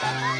Bye.